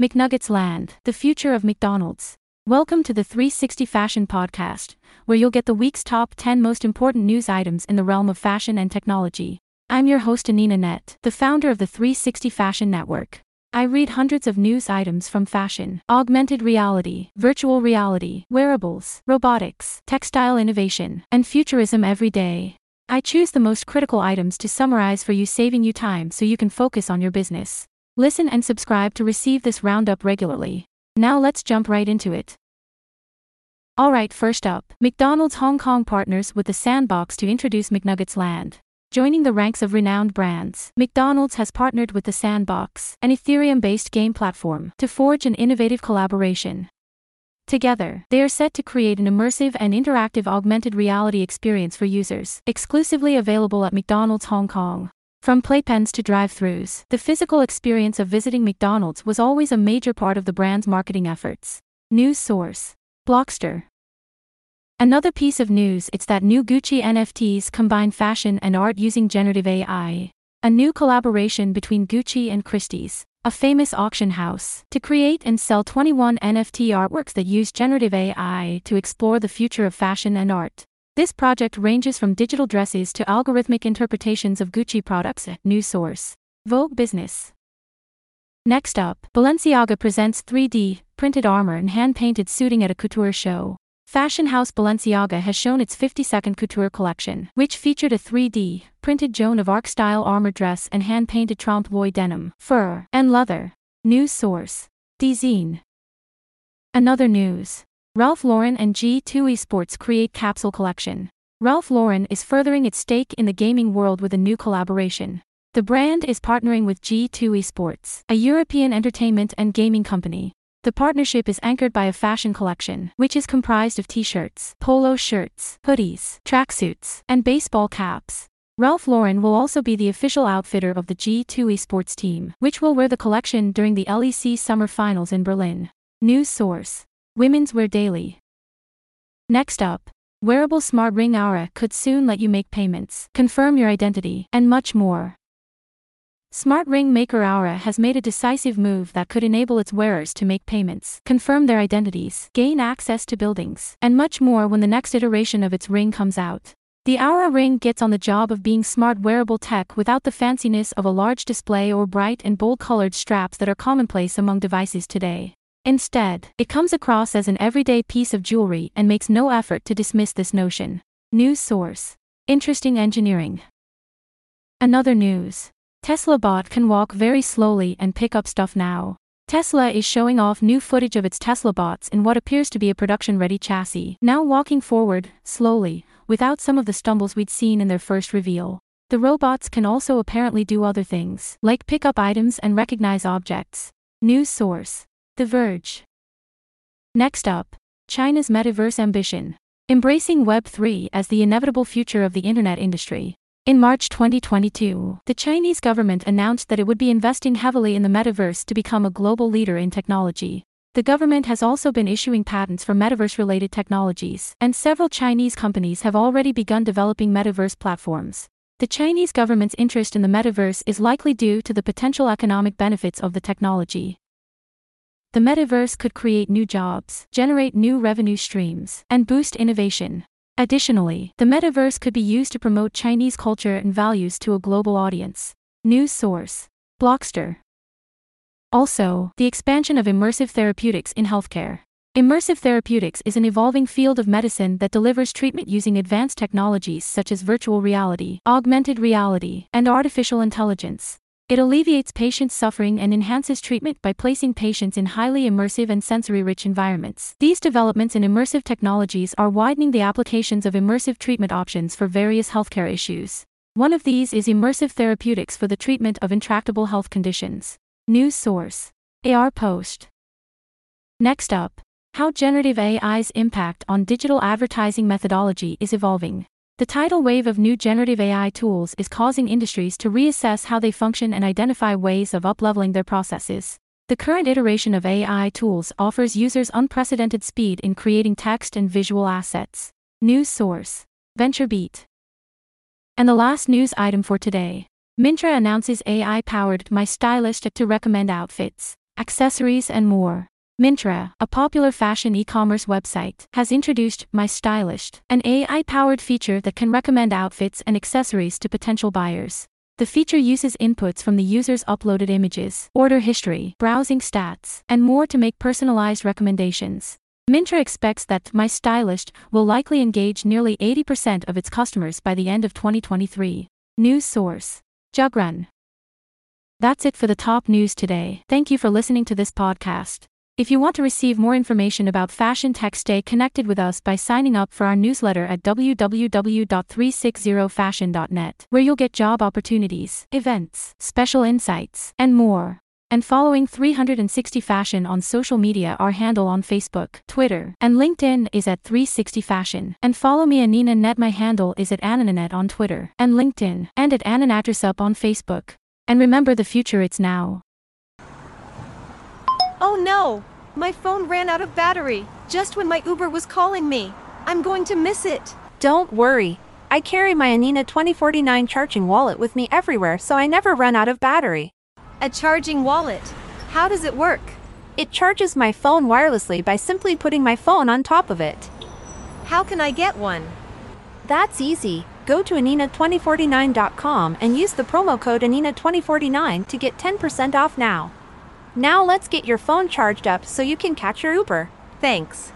McNuggets Land, the future of McDonald's. Welcome to the 360 Fashion Podcast, where you'll get the week's top 10 most important news items in the realm of fashion and technology. I'm your host, Anina Net, the founder of the 360 Fashion Network. I read hundreds of news items from fashion, augmented reality, virtual reality, wearables, robotics, textile innovation, and futurism every day. I choose the most critical items to summarize for you, saving you time so you can focus on your business. Listen and subscribe to receive this roundup regularly. Now let's jump right into it. Alright, first up, McDonald's Hong Kong partners with the Sandbox to introduce McNuggets Land. Joining the ranks of renowned brands, McDonald's has partnered with the Sandbox, an Ethereum based game platform, to forge an innovative collaboration. Together, they are set to create an immersive and interactive augmented reality experience for users, exclusively available at McDonald's Hong Kong. From playpens to drive throughs, the physical experience of visiting McDonald's was always a major part of the brand's marketing efforts. News source Blockster. Another piece of news it's that new Gucci NFTs combine fashion and art using generative AI. A new collaboration between Gucci and Christie's, a famous auction house, to create and sell 21 NFT artworks that use generative AI to explore the future of fashion and art. This project ranges from digital dresses to algorithmic interpretations of Gucci products. News source Vogue Business. Next up, Balenciaga presents 3D printed armor and hand painted suiting at a couture show. Fashion house Balenciaga has shown its 50-second couture collection, which featured a 3D printed Joan of Arc style armor dress and hand-painted trompe-l'oeil denim, fur, and leather. News source: Dezeen. Another news: Ralph Lauren and G2 Esports create capsule collection. Ralph Lauren is furthering its stake in the gaming world with a new collaboration. The brand is partnering with G2 Esports, a European entertainment and gaming company, the partnership is anchored by a fashion collection, which is comprised of t-shirts, polo shirts, hoodies, tracksuits, and baseball caps. Ralph Lauren will also be the official outfitter of the G2 esports team, which will wear the collection during the LEC Summer Finals in Berlin. News source Women's Wear Daily. Next up, wearable smart ring Oura could soon let you make payments, confirm your identity, and much more. Smart ring maker Oura has made a decisive move that could enable its wearers to make payments, confirm their identities, gain access to buildings, and much more when the next iteration of its ring comes out. The Oura ring gets on the job of being smart wearable tech without the fanciness of a large display or bright and bold colored straps that are commonplace among devices today. Instead, it comes across as an everyday piece of jewelry and makes no effort to dismiss this notion. News source Interesting engineering. Another news. Tesla bot can walk very slowly and pick up stuff now. Tesla is showing off new footage of its Tesla bots in what appears to be a production ready chassis, now walking forward, slowly, without some of the stumbles we'd seen in their first reveal. The robots can also apparently do other things, like pick up items and recognize objects. News source The Verge. Next up, China's metaverse ambition. Embracing Web3 as the inevitable future of the internet industry. In March 2022, the Chinese government announced that it would be investing heavily in the metaverse to become a global leader in technology. The government has also been issuing patents for metaverse related technologies, and several Chinese companies have already begun developing metaverse platforms. The Chinese government's interest in the metaverse is likely due to the potential economic benefits of the technology. The metaverse could create new jobs, generate new revenue streams, and boost innovation. Additionally, the metaverse could be used to promote Chinese culture and values to a global audience. News source Blockster. Also, the expansion of immersive therapeutics in healthcare. Immersive therapeutics is an evolving field of medicine that delivers treatment using advanced technologies such as virtual reality, augmented reality, and artificial intelligence. It alleviates patients' suffering and enhances treatment by placing patients in highly immersive and sensory rich environments. These developments in immersive technologies are widening the applications of immersive treatment options for various healthcare issues. One of these is immersive therapeutics for the treatment of intractable health conditions. News source AR Post. Next up, how generative AI's impact on digital advertising methodology is evolving. The tidal wave of new generative AI tools is causing industries to reassess how they function and identify ways of upleveling their processes. The current iteration of AI tools offers users unprecedented speed in creating text and visual assets. News source VentureBeat. And the last news item for today Myntra announces AI powered My Stylist to recommend outfits. accessories, and more. Myntra, a popular fashion e commerce website, has introduced My Stylist, an AI powered feature that can recommend outfits and accessories to potential buyers. The feature uses inputs from the user's uploaded images, order history, browsing stats, and more to make personalized recommendations. Myntra expects that My Stylist will likely engage nearly 80% of its customers by the end of 2023. News source Jagran. That's it for the top news today. Thank you for listening to this podcast. If you want to receive more information about fashion tech, stay connected with us by signing up for our newsletter at www.360fashion.net, where you'll get job opportunities, events, special insights, and more. And following 360 Fashion on social media, our handle on Facebook, Twitter, and LinkedIn is at 360 Fashion. And follow me Anina Net. My handle is at Anananet on Twitter and LinkedIn, and at Ananatrisup on Facebook. And remember the future it's now. Oh no! My phone ran out of battery just when my Uber was calling me. I'm going to miss it. Don't worry. I carry my Anina 2049 charging wallet with me everywhere so I never run out of battery. A charging wallet. How does it work? It charges my phone wirelessly by simply putting my phone on top of it. How can I get one? That's easy. Go to Anina2049.com and use the promo code Anina2049 to get 10% off now. Now let's get your phone charged up so you can catch your Uber. Thanks.